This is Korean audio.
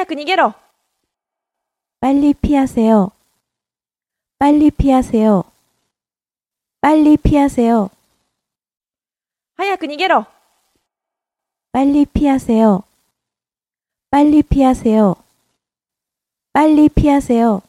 早く逃げろ 빨리 피하세요. 빨리 피하세요. 빨리 피하세요. 早く逃げろ 빨리 피하세요. 빨리 피하세요. 빨리 피하세요.